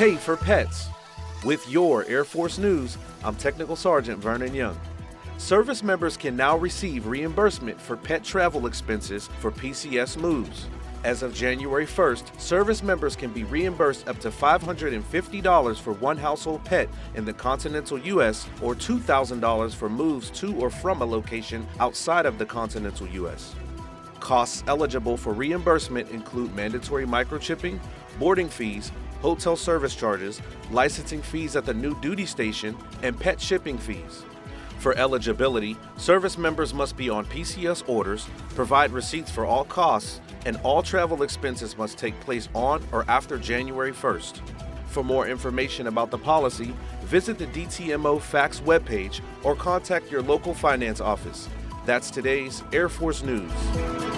Pay for pets. With your Air Force News, I'm Technical Sergeant Vernon Young. Service members can now receive reimbursement for pet travel expenses for PCS moves. As of January 1st, service members can be reimbursed up to $550 for one household pet in the continental U.S. or $2,000 for moves to or from a location outside of the continental U.S. Costs eligible for reimbursement include mandatory microchipping, boarding fees, hotel service charges, licensing fees at the new duty station, and pet shipping fees. For eligibility, service members must be on PCS orders, provide receipts for all costs, and all travel expenses must take place on or after January 1st. For more information about the policy, visit the DTMO Facts webpage or contact your local finance office. That's today's Air Force News.